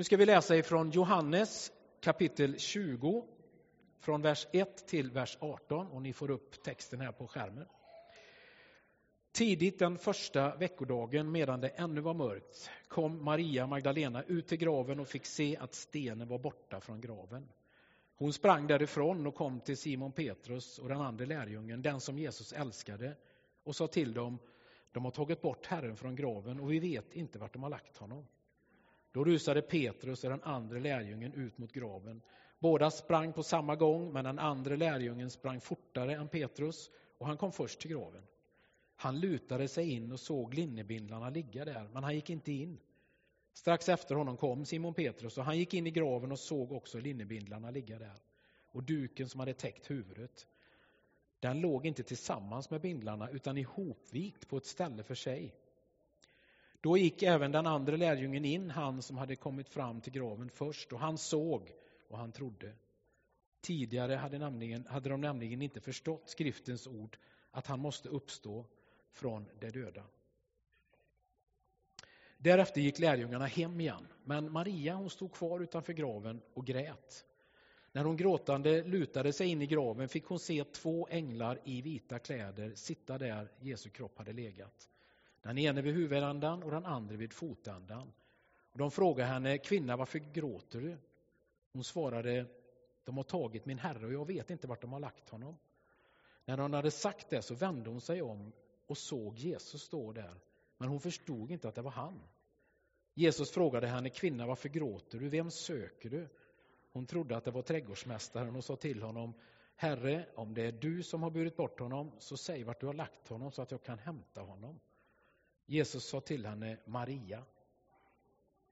Nu ska vi läsa ifrån Johannes kapitel 20, från vers 1 till vers 18 och ni får upp texten här på skärmen. Tidigt den första veckodagen, medan det ännu var mörkt, kom Maria Magdalena ut till graven och fick se att stenen var borta från graven. Hon sprang därifrån och kom till Simon Petrus och den andra lärjungen, den som Jesus älskade, och sa till dem, de har tagit bort Herren från graven och vi vet inte vart de har lagt honom. Då rusade Petrus och den andra lärjungen ut mot graven. Båda sprang på samma gång, men den andra lärjungen sprang fortare än Petrus och han kom först till graven. Han lutade sig in och såg linnebindlarna ligga där, men han gick inte in. Strax efter honom kom Simon Petrus och han gick in i graven och såg också linnebindlarna ligga där och duken som hade täckt huvudet. Den låg inte tillsammans med bindlarna utan ihopvikt på ett ställe för sig. Då gick även den andra lärjungen in, han som hade kommit fram till graven först, och han såg och han trodde. Tidigare hade, nämligen, hade de nämligen inte förstått skriftens ord att han måste uppstå från de döda. Därefter gick lärjungarna hem igen, men Maria hon stod kvar utanför graven och grät. När hon gråtande lutade sig in i graven fick hon se två änglar i vita kläder sitta där Jesu kropp hade legat. Den ene vid huvudändan och den andra vid fotändan. Och de frågade henne, kvinna varför gråter du? Hon svarade, de har tagit min herre och jag vet inte vart de har lagt honom. När hon hade sagt det så vände hon sig om och såg Jesus stå där, men hon förstod inte att det var han. Jesus frågade henne, kvinna varför gråter du? Vem söker du? Hon trodde att det var trädgårdsmästaren och sa till honom, Herre, om det är du som har burit bort honom, så säg vart du har lagt honom så att jag kan hämta honom. Jesus sa till henne, Maria.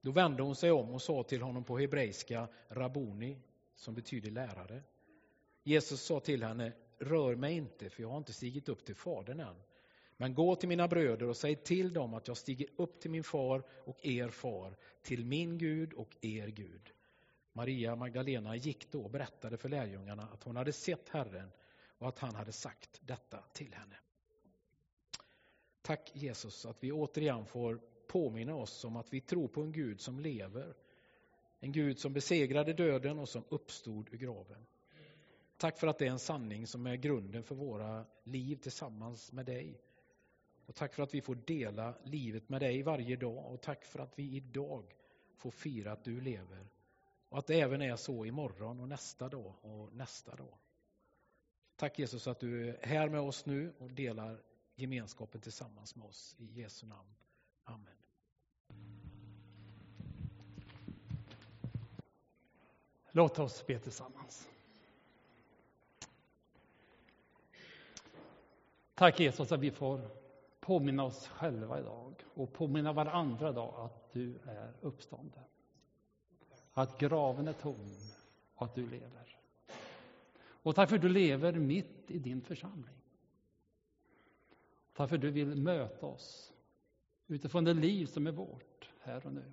Då vände hon sig om och sa till honom på hebreiska, Rabuni, som betyder lärare. Jesus sa till henne, rör mig inte, för jag har inte stigit upp till Fadern än. Men gå till mina bröder och säg till dem att jag stiger upp till min far och er far, till min Gud och er Gud. Maria Magdalena gick då och berättade för lärjungarna att hon hade sett Herren och att han hade sagt detta till henne. Tack Jesus att vi återigen får påminna oss om att vi tror på en Gud som lever. En Gud som besegrade döden och som uppstod ur graven. Tack för att det är en sanning som är grunden för våra liv tillsammans med dig. Och tack för att vi får dela livet med dig varje dag och tack för att vi idag får fira att du lever. Och att det även är så imorgon och nästa dag och nästa dag. Tack Jesus att du är här med oss nu och delar gemenskapen tillsammans med oss. I Jesu namn. Amen. Låt oss be tillsammans. Tack Jesus att vi får påminna oss själva idag och påminna varandra idag att du är uppstånden. Att graven är tom och att du lever. Och tack för att du lever mitt i din församling. Tack för att du vill möta oss utifrån det liv som är vårt här och nu.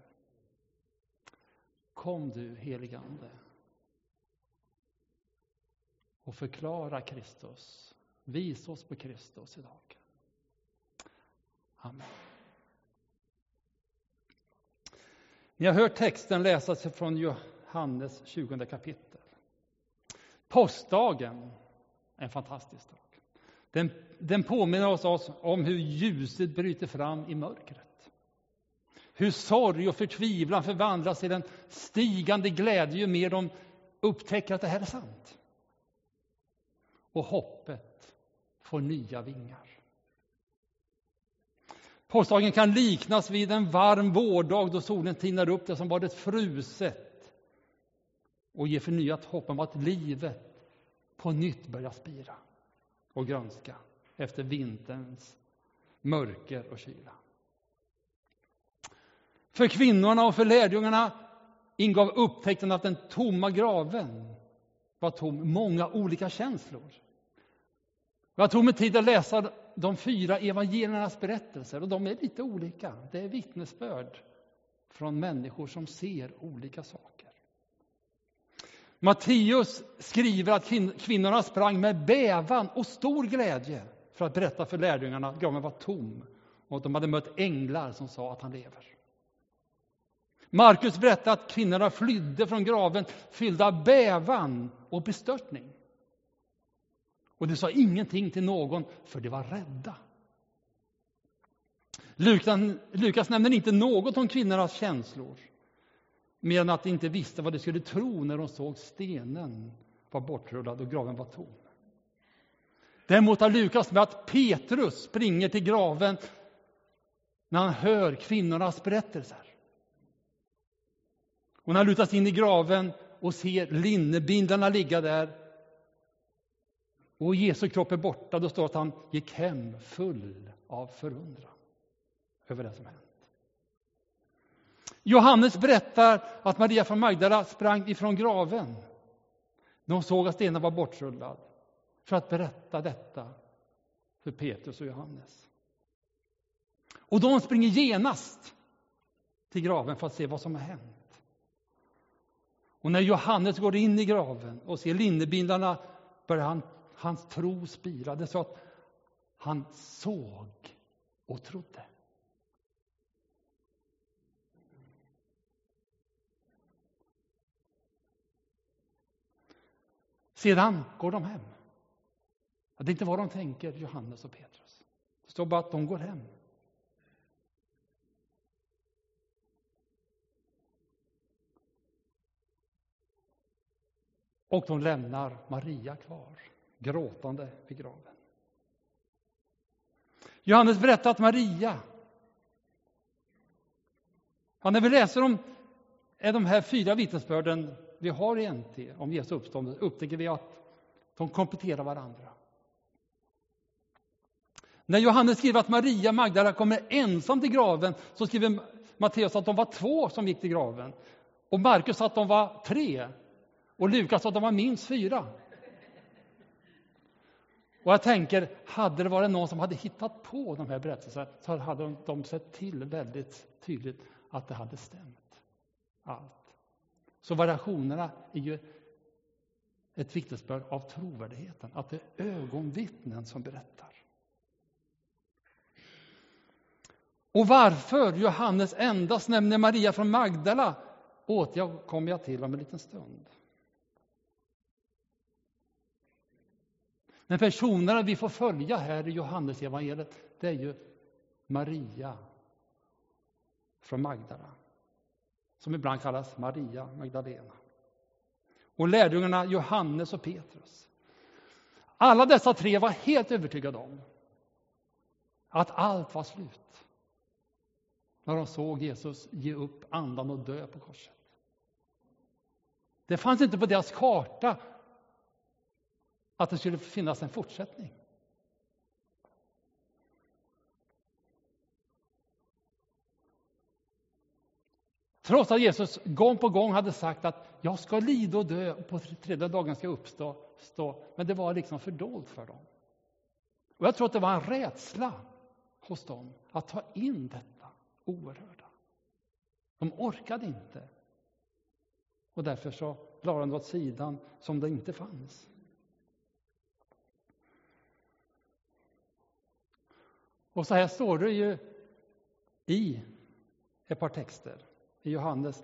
Kom du, helige Ande och förklara Kristus. Visa oss på Kristus idag. Amen. Ni har hört texten läsas från Johannes 20 kapitel. Påskdagen är en fantastisk dag. Den, den påminner oss om hur ljuset bryter fram i mörkret. Hur sorg och förtvivlan förvandlas till en stigande glädje ju mer de upptäcker att det här är sant. Och hoppet får nya vingar. Påskdagen kan liknas vid en varm vårdag då solen tinar upp det som varit fruset och ger förnyat hopp om att livet på nytt börjar spira och grönska efter vinterns mörker och kyla. För kvinnorna och för lärjungarna ingav upptäckten att den tomma graven var tom många olika känslor. Jag tog mig tid att läsa de fyra evangeliernas berättelser och de är lite olika. Det är vittnesbörd från människor som ser olika saker. Matteus skriver att kvinnorna sprang med bävan och stor glädje för att berätta för lärjungarna att graven var tom och att de hade mött änglar som sa att han lever. Markus berättar att kvinnorna flydde från graven fyllda av bävan och bestörtning. Och de sa ingenting till någon, för de var rädda. Lukas, Lukas nämner inte något om kvinnornas känslor, medan att de inte visste vad de skulle tro när de såg stenen var bortrullad och graven var tom. Däremot har Lukas med att Petrus springer till graven när han hör kvinnornas berättelser. Och när han lutas in i graven och ser linnebindlarna ligga där och Jesu kropp är borta, då står det att han gick hem full av förundran över det som hänt. Johannes berättar att Maria från Magdala sprang ifrån graven när hon såg att stenen var bortrullad för att berätta detta för Petrus och Johannes. Och de springer genast till graven för att se vad som har hänt. Och när Johannes går in i graven och ser linnebindlarna börjar han, hans tro spira. Det så att han såg och trodde. Sedan går de hem. Det är inte vad de tänker, Johannes och Petrus. Det står bara att de går hem. Och de lämnar Maria kvar, gråtande vid graven. Johannes berättar att Maria, ja, när vi läser om de här fyra vittnesbörden vi har i NT om Jesu uppståndelse upptäcker vi att de kompletterar varandra. När Johannes skriver att Maria Magdalena kommer ensam till graven så skriver Matteus att de var två som gick till graven. Och Markus att de var tre. Och Lukas att de var minst fyra. Och jag tänker, hade det varit någon som hade hittat på de här berättelserna så hade de sett till väldigt tydligt att det hade stämt. Allt. Så variationerna är ju ett vittnesbörd av trovärdigheten, att det är ögonvittnen som berättar. Och varför Johannes endast nämner Maria från Magdala återkommer jag till om en liten stund. Men personerna vi får följa här i Johannes evangeliet, det är ju Maria från Magdala som ibland kallas Maria Magdalena. Och lärjungarna Johannes och Petrus. Alla dessa tre var helt övertygade om att allt var slut. När de såg Jesus ge upp andan och dö på korset. Det fanns inte på deras karta att det skulle finnas en fortsättning. Trots att Jesus gång på gång hade sagt att jag ska lida och dö och på tredje dagen ska jag uppstå. Stå. Men det var liksom fördolt för dem. Och Jag tror att det var en rädsla hos dem att ta in detta oerhörda. De orkade inte. Och därför så lade de det åt sidan som det inte fanns. Och så här står det ju i ett par texter i Johannes.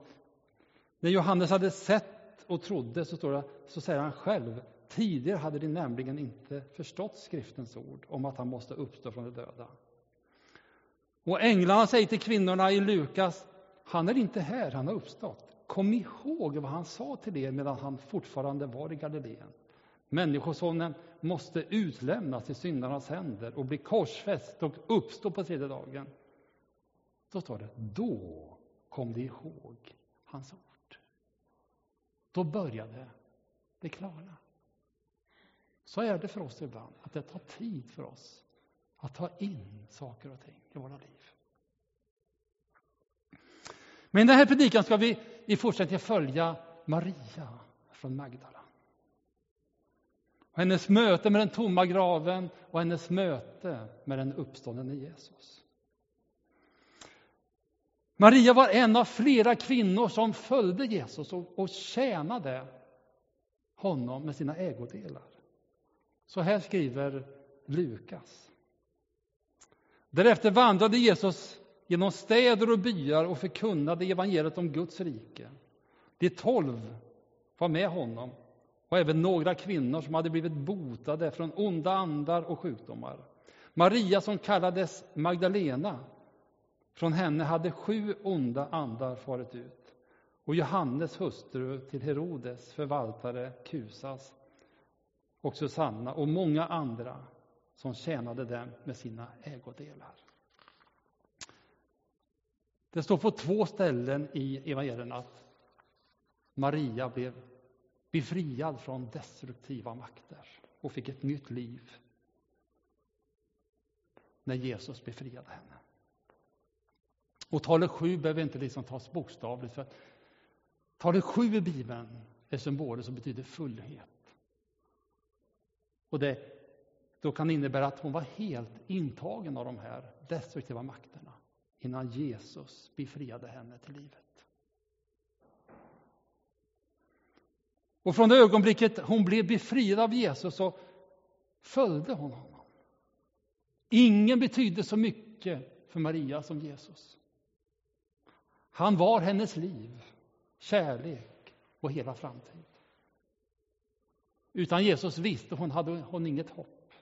När Johannes hade sett och trodde så, står det, så säger han själv Tidigare hade de nämligen inte förstått skriftens ord om att han måste uppstå från de döda. Och änglarna säger till kvinnorna i Lukas, han är inte här, han har uppstått. Kom ihåg vad han sa till er medan han fortfarande var i Galileen. Människosonen måste utlämnas i syndarnas händer och bli korsfäst och uppstå på tredje dagen. Då står det, då kom de ihåg hans ord. Då började det klara. Så är det för oss ibland, att det tar tid för oss att ta in saker och ting i våra liv. Men i den här predikan ska vi i fortsättningen följa Maria från Magdala. hennes möte med den tomma graven och hennes möte med den uppståndne Jesus. Maria var en av flera kvinnor som följde Jesus och, tjänade honom med sina ägodelar. Så här skriver Lukas. Därefter vandrade Jesus genom städer och byar och förkunnade evangeliet om Guds rike. De tolv var med honom och även några kvinnor som hade blivit botade från onda andar och sjukdomar. Maria som kallades Magdalena, från henne hade sju onda andar farit ut och Johannes hustru till Herodes förvaltare Kusas och Susanna och många andra som tjänade dem med sina ägodelar. Det står på två ställen i evangelierna att Maria blev befriad från destruktiva makter och fick ett nytt liv när Jesus befriade henne. Och talet sju behöver inte liksom tas bokstavligt. för Talet sju i Bibeln är symboler som betyder fullhet. Och det då kan det innebära att hon var helt intagen av de här destruktiva makterna innan Jesus befriade henne till livet. Och från det ögonblicket hon blev befriad av Jesus så följde hon honom. Ingen betydde så mycket för Maria som Jesus. Han var hennes liv, kärlek och hela framtid. Utan Jesus visste hon hade hon inget hopp,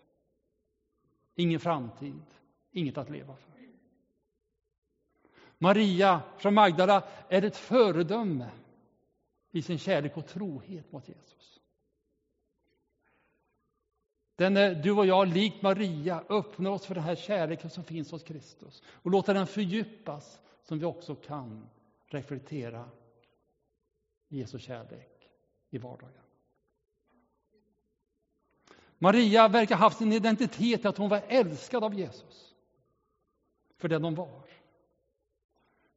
ingen framtid, inget att leva för. Maria från Magdala är ett föredöme i sin kärlek och trohet mot Jesus. Den är, du och jag, likt Maria, öppnar oss för den här kärleken som finns hos Kristus och låter den fördjupas som vi också kan reflektera Jesu kärlek i vardagen. Maria verkar ha haft sin identitet att hon var älskad av Jesus för den hon var.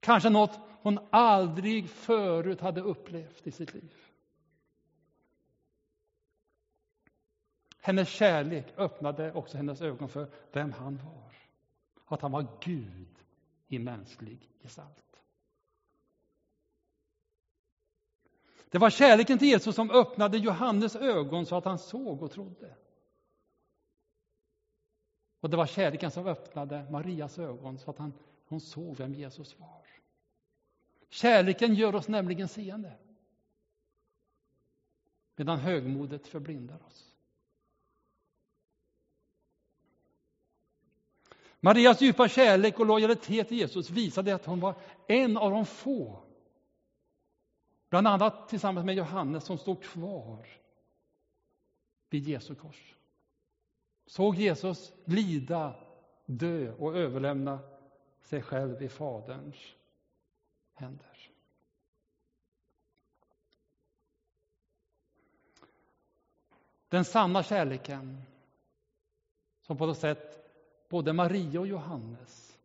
Kanske något hon aldrig förut hade upplevt i sitt liv. Hennes kärlek öppnade också hennes ögon för vem han var. Att han var Gud i mänsklig gestalt. Det var kärleken till Jesus som öppnade Johannes ögon så att han såg och trodde. Och det var kärleken som öppnade Marias ögon så att han, hon såg vem Jesus var. Kärleken gör oss nämligen seende. Medan högmodet förblindar oss. Marias djupa kärlek och lojalitet till Jesus visade att hon var en av de få, bland annat tillsammans med Johannes, som stod kvar vid Jesu kors. Såg Jesus lida, dö och överlämna sig själv i Faderns händer. Den sanna kärleken som på något sätt både Maria och Johannes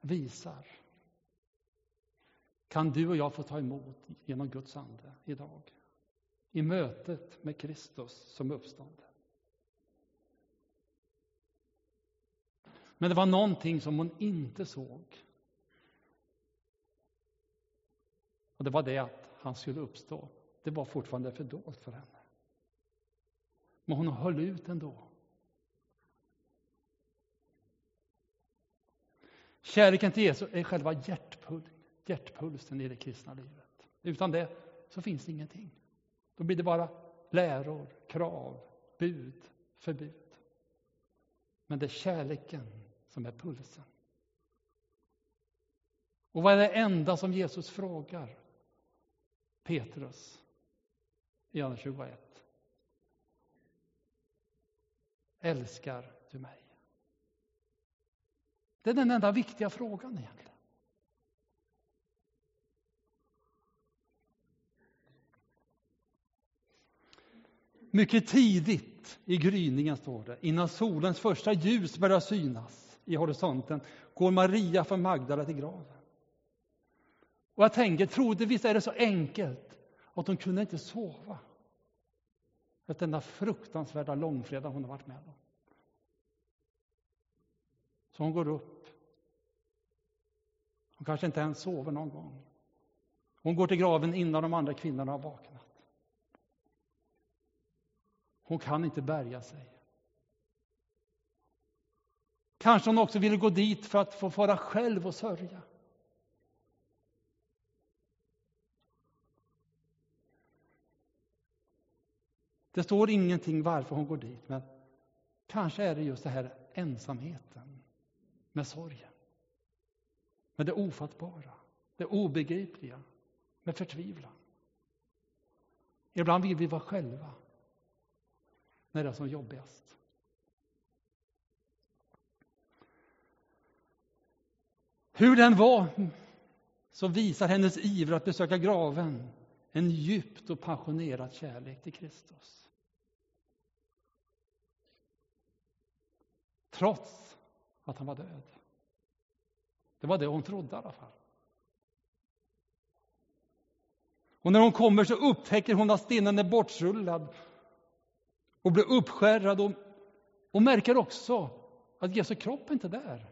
visar kan du och jag få ta emot genom Guds ande idag. I mötet med Kristus som uppstånd. Men det var någonting som hon inte såg. Och det var det att han skulle uppstå. Det var fortfarande fördolt för henne. Men hon höll ut ändå. Kärleken till Jesus är själva hjärtpul hjärtpulsen i det kristna livet. Utan det så finns det ingenting. Då blir det bara läror, krav, bud, förbud. Men det är kärleken som är pulsen. Och vad är det enda som Jesus frågar Petrus i Johannes 21? Älskar du mig? Det är den enda viktiga frågan egentligen. Mycket tidigt i gryningen, står det, innan solens första ljus börjar synas i horisonten, går Maria från Magdala till graven. Och jag tänker, troligtvis är det så enkelt att hon kunde inte sova. Efter denna fruktansvärda långfredag hon har varit med om. Så hon går upp. Hon kanske inte ens sover någon gång. Hon går till graven innan de andra kvinnorna har vaknat. Hon kan inte bärga sig. Kanske hon också ville gå dit för att få fara själv och sörja. Det står ingenting varför hon går dit, men kanske är det just det här ensamheten med sorgen. Med det ofattbara, det obegripliga, med förtvivlan. Ibland vill vi vara själva när det är som jobbigast. Hur den var så visar hennes iver att besöka graven en djupt och passionerad kärlek till Kristus. Trots att han var död. Det var det hon trodde i alla fall. Och när hon kommer så upptäcker hon att stenen är bortrullad och blir uppskärrad och, och märker också att Jesu kropp inte är där.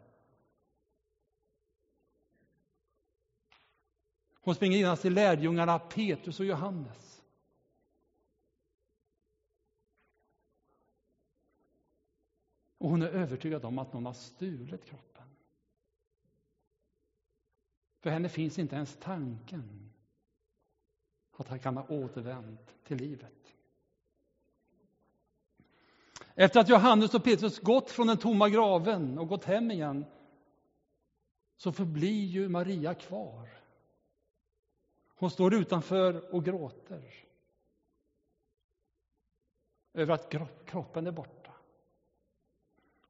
Hon springer genast till lärjungarna Petrus och Johannes. Och hon är övertygad om att någon har stulit kroppen. För henne finns inte ens tanken att han kan ha återvänt till livet. Efter att Johannes och Petrus gått från den tomma graven och gått hem igen så förblir ju Maria kvar. Hon står utanför och gråter över att kroppen är borta.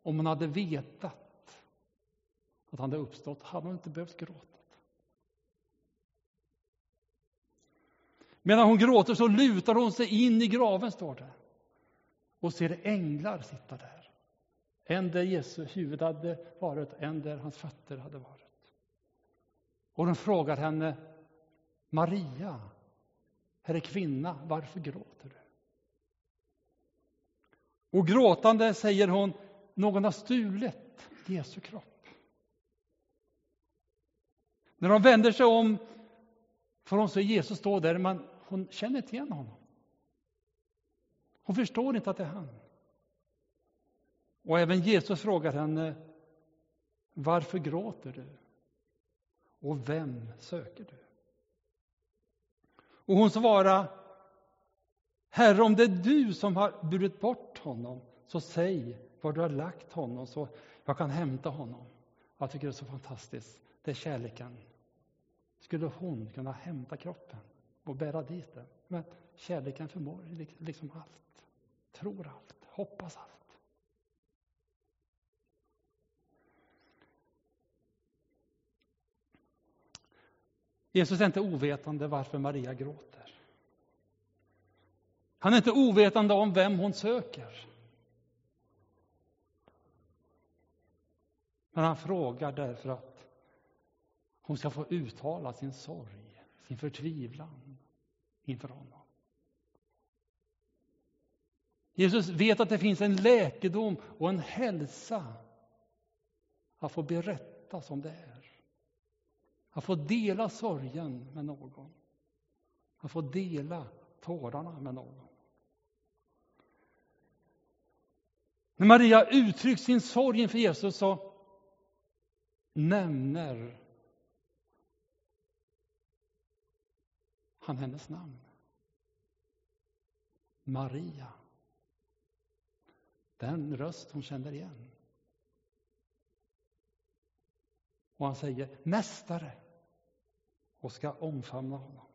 Om hon hade vetat att han hade uppstått hade hon inte behövt gråta. Medan hon gråter så lutar hon sig in i graven, står det, och ser änglar sitta där. En där Jesu huvud hade varit, en där hans fötter hade varit. Och de frågar henne, Maria, Herre kvinna, varför gråter du? Och gråtande säger hon, någon har stulit Jesu kropp. När de vänder sig om får hon se Jesus stå där, men hon känner inte igen honom. Hon förstår inte att det är han. Och även Jesus frågar henne, varför gråter du? Och vem söker du? Och hon svarar, Herre, om det är du som har burit bort honom, så säg var du har lagt honom så jag kan hämta honom. Jag tycker det är så fantastiskt. Det är kärleken. Skulle hon kunna hämta kroppen och bära dit den? Men kärleken förmår liksom allt. Tror allt, hoppas allt. Jesus är inte ovetande varför Maria gråter. Han är inte ovetande om vem hon söker. Men han frågar därför att hon ska få uttala sin sorg, sin förtvivlan inför honom. Jesus vet att det finns en läkedom och en hälsa att få berätta som det är. Att få dela sorgen med någon. Att få dela tårarna med någon. När Maria uttrycker sin sorg inför Jesus så nämner han hennes namn. Maria. Den röst hon känner igen. Och han säger Mästare och ska omfamna honom.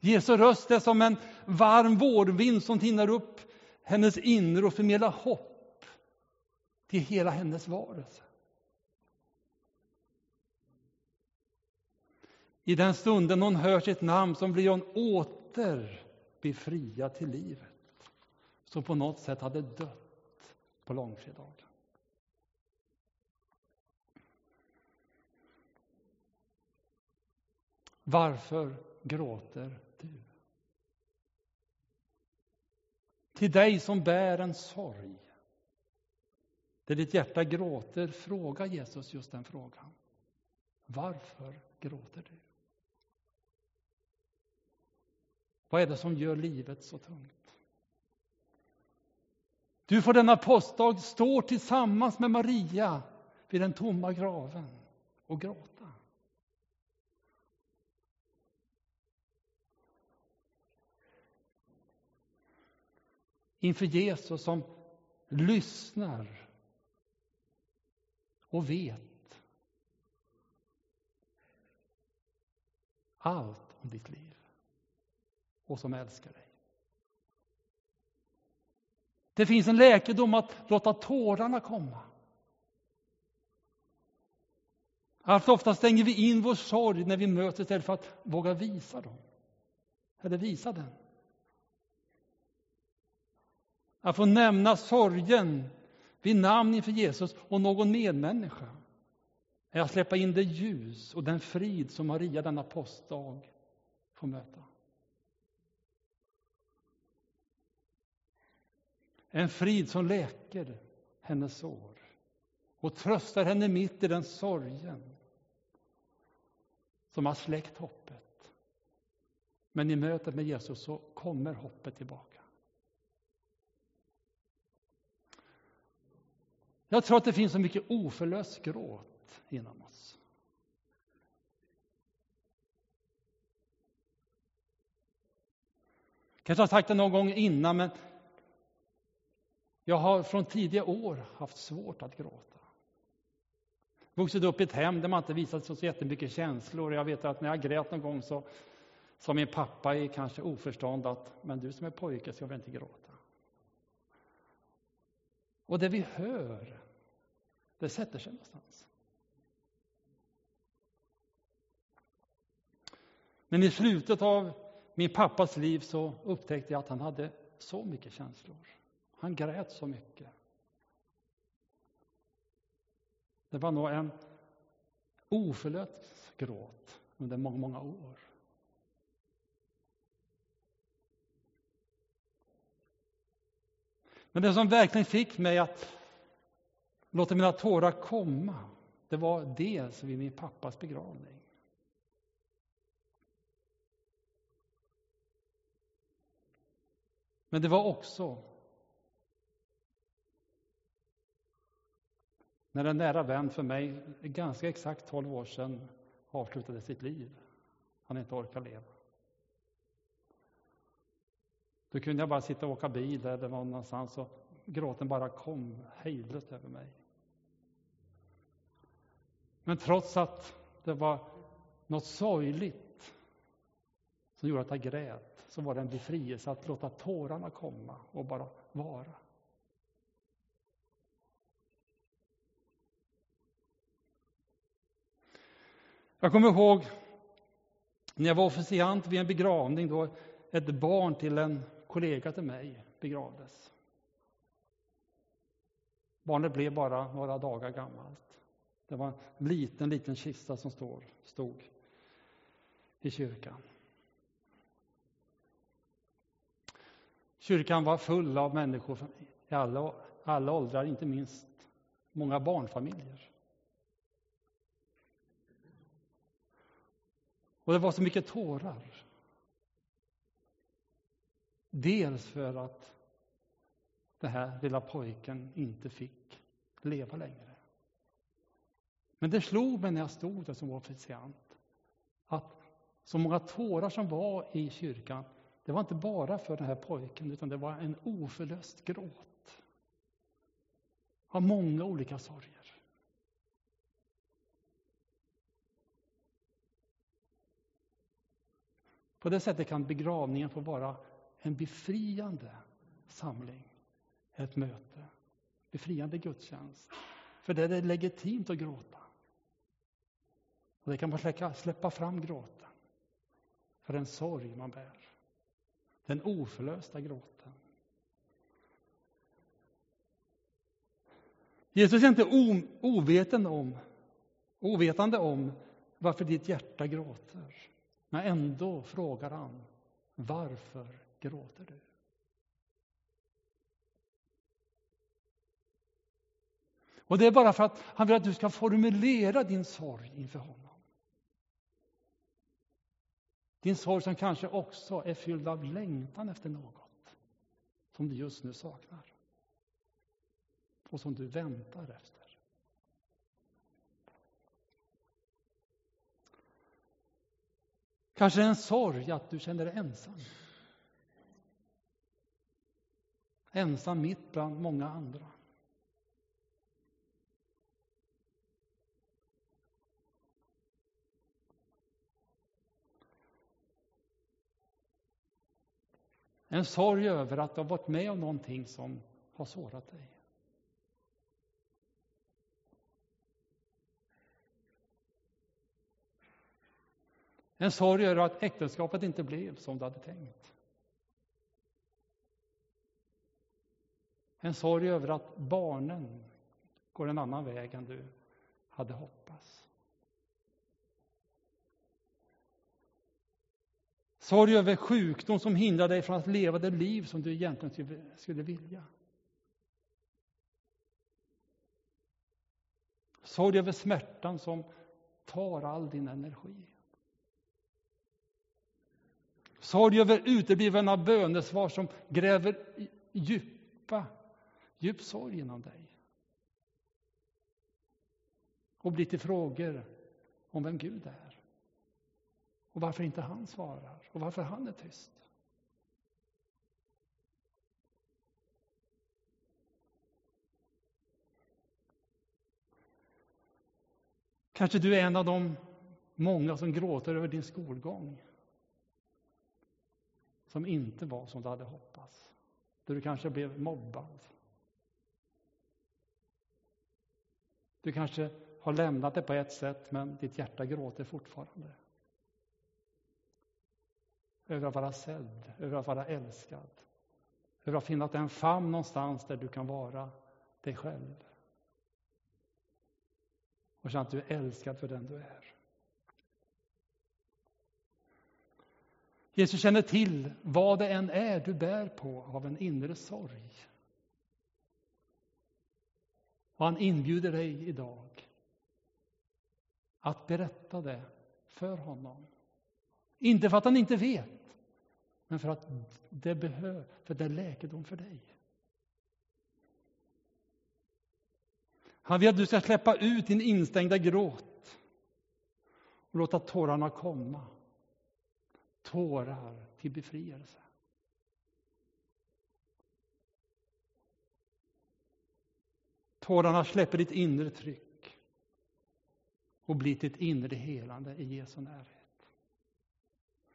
Jesu röst är som en varm vårvind som tinnar upp hennes inre och förmedlar hopp till hela hennes varelse. I den stunden hon hör sitt namn så blir hon åter befriad till livet som på något sätt hade dött på långfredagen. Varför gråter du? Till dig som bär en sorg. Där ditt hjärta gråter, fråga Jesus just den frågan. Varför gråter du? Vad är det som gör livet så tungt? Du får denna påskdag stå tillsammans med Maria vid den tomma graven och gråta. Inför Jesus som lyssnar och vet allt om ditt liv och som älskar dig. Det finns en läkedom att låta tårarna komma. Allt ofta stänger vi in vår sorg när vi möter istället för att våga visa dem. Eller visa den. Att få nämna sorgen vid namn inför Jesus och någon medmänniska är att släppa in det ljus och den frid som Maria denna påskdag får möta. En frid som läker hennes sår och tröstar henne mitt i den sorgen som har släckt hoppet. Men i mötet med Jesus så kommer hoppet tillbaka. Jag tror att det finns så mycket oförlöst gråt inom oss. Kanske har sagt det någon gång innan, men jag har från tidiga år haft svårt att gråta. Vuxit upp i ett hem där man inte visat så jättemycket känslor. Jag vet att när jag grät någon gång så sa min pappa i kanske oförstånd att men du som är pojke ska väl inte gråta. Och det vi hör, det sätter sig någonstans. Men i slutet av min pappas liv så upptäckte jag att han hade så mycket känslor. Han grät så mycket. Det var nog en oförlöst gråt under många, många år. Men det som verkligen fick mig att låta mina tårar komma, det var dels vid min pappas begravning. Men det var också När en nära vän för mig, ganska exakt 12 år sedan, avslutade sitt liv. Han inte orkar leva. Då kunde jag bara sitta och åka bil eller var någonstans och gråten bara kom hejdlöst över mig. Men trots att det var något sorgligt som gjorde att jag grät, så var det en befrielse att låta tårarna komma och bara vara. Jag kommer ihåg när jag var officiant vid en begravning då ett barn till en kollega till mig begravdes. Barnet blev bara några dagar gammalt. Det var en liten, liten kista som stod, stod i kyrkan. Kyrkan var full av människor i alla, alla åldrar, inte minst många barnfamiljer. Och det var så mycket tårar. Dels för att den här lilla pojken inte fick leva längre. Men det slog mig när jag stod där som officiant att så många tårar som var i kyrkan, det var inte bara för den här pojken utan det var en oförlöst gråt. Av många olika sorger. På det sättet kan begravningen få vara en befriande samling, ett möte, befriande gudstjänst. För det är legitimt att gråta. Och det kan man släcka, släppa fram gråten för den sorg man bär. Den oförlösta gråten. Jesus är inte oveten om, ovetande om varför ditt hjärta gråter. Men ändå frågar han, varför gråter du? Och det är bara för att han vill att du ska formulera din sorg inför honom. Din sorg som kanske också är fylld av längtan efter något som du just nu saknar. och som du väntar efter. Kanske en sorg att du känner dig ensam. Ensam mitt bland många andra. En sorg över att du har varit med om någonting som har sårat dig. En sorg över att äktenskapet inte blev som du hade tänkt. En sorg över att barnen går en annan väg än du hade hoppats. Sorg över sjukdom som hindrar dig från att leva det liv som du egentligen skulle vilja. Sorg över smärtan som tar all din energi. Sorg över uteblivna bönesvar som gräver djupa, djup sorg inom dig. Och blir till frågor om vem Gud är. Och varför inte han svarar och varför han är tyst. Kanske du är en av de många som gråter över din skolgång. Som inte var som du hade hoppats. Där du kanske blev mobbad. Du kanske har lämnat det på ett sätt men ditt hjärta gråter fortfarande över att vara sedd, över att vara älskad. Över att finna en famn någonstans där du kan vara dig själv. Och känna att du är älskad för den du är. Jesus känner till vad det än är du bär på av en inre sorg. Och han inbjuder dig idag att berätta det för honom. Inte för att han inte vet, men för att det behöver, för det är läkedom för dig. Han vill att du ska släppa ut din instängda gråt och låta tårarna komma. Tårar till befrielse. Tårarna släpper ditt inre tryck och blir ditt inre helande i Jesu närhet.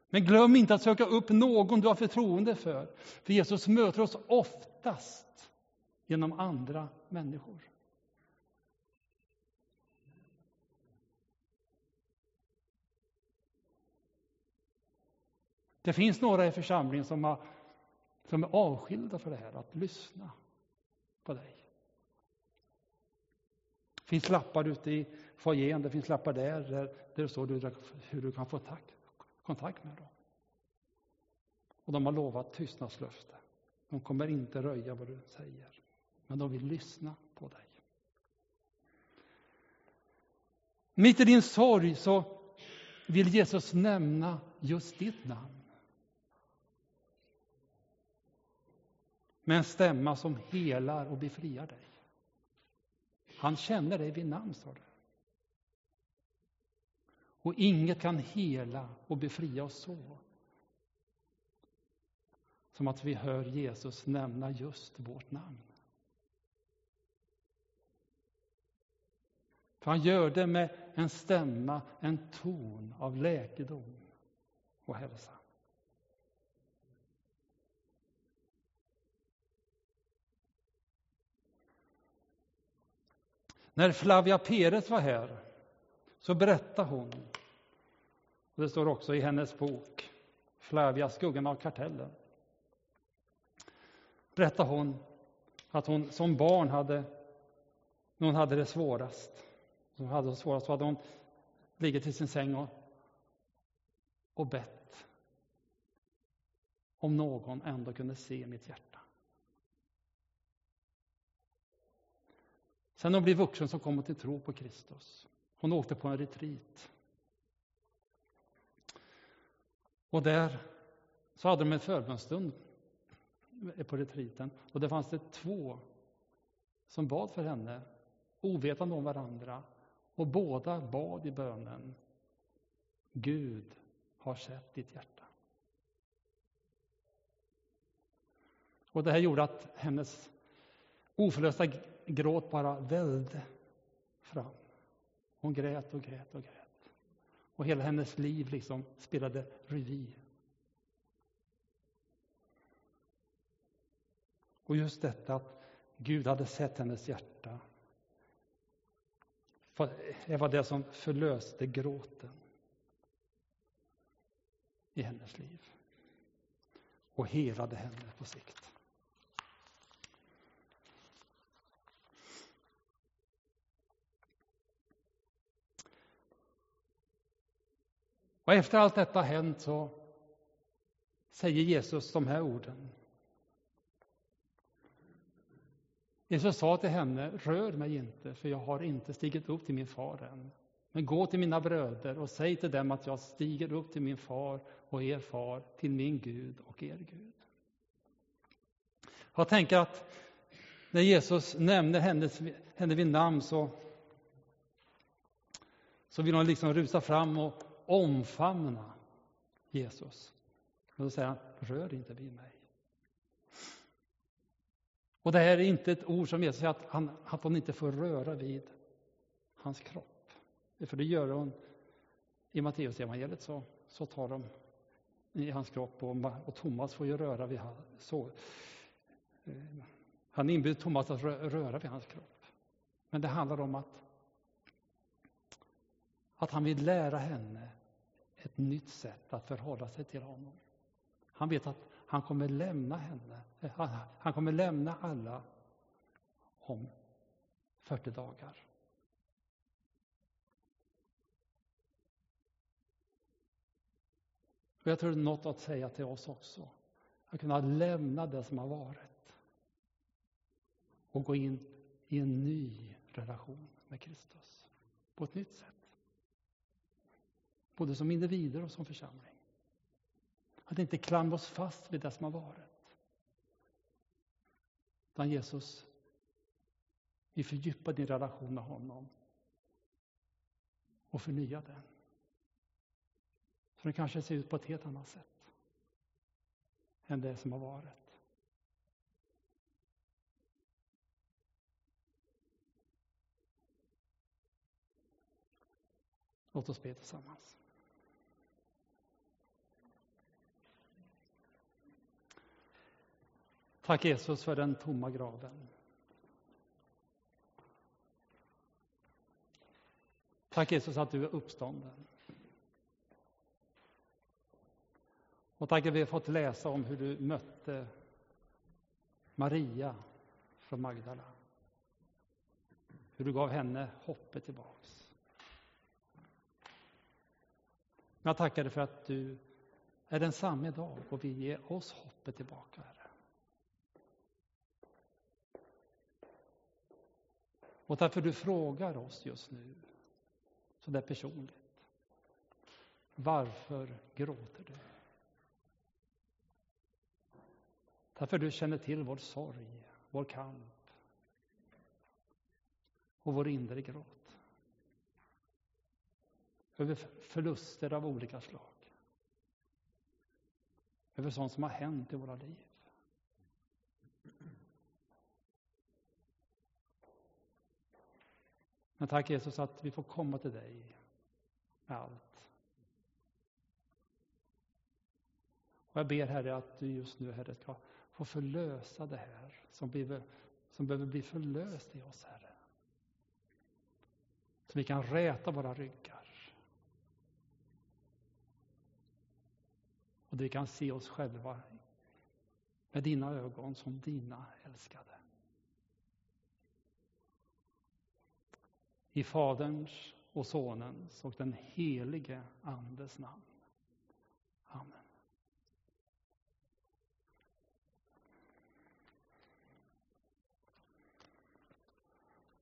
Men glöm inte att söka upp någon du har förtroende för. För Jesus möter oss oftast genom andra människor. Det finns några i församlingen som, har, som är avskilda för det här, att lyssna på dig. Det finns lappar ute i foajén, det finns lappar där, där, där det står hur du kan få tack, kontakt med dem. Och de har lovat tystnadslöfte. De kommer inte röja vad du säger, men de vill lyssna på dig. Mitt i din sorg så vill Jesus nämna just ditt namn. Med en stämma som helar och befriar dig. Han känner dig vid namn, står det. Och inget kan hela och befria oss så. Som att vi hör Jesus nämna just vårt namn. För han gör det med en stämma, en ton av läkedom och hälsa. När Flavia Perez var här så berättade hon, och det står också i hennes bok Flavia, skuggan av kartellen, berättade hon att hon som barn hade, när hon hade det svårast, hon hade det svårast så hade hon ligget i sin säng och, och bett om någon ändå kunde se mitt hjärta. Sen hon blev vuxen så kom hon till tro på Kristus. Hon åkte på en retreat. Och där så hade de en förbönstund på retriten och där fanns det två som bad för henne, ovetande om varandra. Och båda bad i bönen. Gud har sett ditt hjärta. Och det här gjorde att hennes oförlösta gråt bara välde fram. Hon grät och grät och grät. Och hela hennes liv liksom spelade revy. Och just detta att Gud hade sett hennes hjärta. Det var det som förlöste gråten i hennes liv. Och helade henne på sikt. Och efter allt detta hänt så säger Jesus de här orden. Jesus sa till henne, rör mig inte, för jag har inte stigit upp till min far än. Men gå till mina bröder och säg till dem att jag stiger upp till min far och er far, till min Gud och er Gud. Jag tänker att när Jesus nämner henne, henne vid namn så, så vill hon liksom rusa fram och omfamna Jesus. Och då säger han, rör inte vid mig. Och det här är inte ett ord som Jesus säger att, han, att hon inte får röra vid hans kropp. För det gör hon i Matteusevangeliet så, så tar de i hans kropp och, och Thomas får ju röra vid hans, så. Eh, han inbjuder Thomas att röra vid hans kropp. Men det handlar om att, att han vill lära henne ett nytt sätt att förhålla sig till honom. Han vet att han kommer lämna henne. Han kommer lämna alla om 40 dagar. Och jag tror det är något att säga till oss också. Att kunna lämna det som har varit. Och gå in i en ny relation med Kristus. På ett nytt sätt. Både som individer och som församling. Att inte klamra oss fast vid det som har varit. Utan Jesus, vi fördjupar din relation med honom. Och förnya den. Så den kanske ser ut på ett helt annat sätt. Än det som har varit. Låt oss be tillsammans. Tack Jesus för den tomma graven. Tack Jesus att du är uppstånden. Och tack att vi har fått läsa om hur du mötte Maria från Magdala. Hur du gav henne hoppet tillbaks. Jag tackar dig för att du är densamma idag och vill ge oss hoppet tillbaka, Herre. Och därför du frågar oss just nu, så där personligt. Varför gråter du? Därför du känner till vår sorg, vår kamp och vår inre gråt. Över förluster av olika slag. Över sånt som har hänt i våra liv. Men tack Jesus att vi får komma till dig med allt. Och jag ber Herre att du just nu Herre ska få förlösa det här som, blir, som behöver bli förlöst i oss Herre. Så vi kan räta våra ryggar. Och vi kan se oss själva med dina ögon som dina älskade. I Faderns och Sonens och den helige Andes namn. Amen.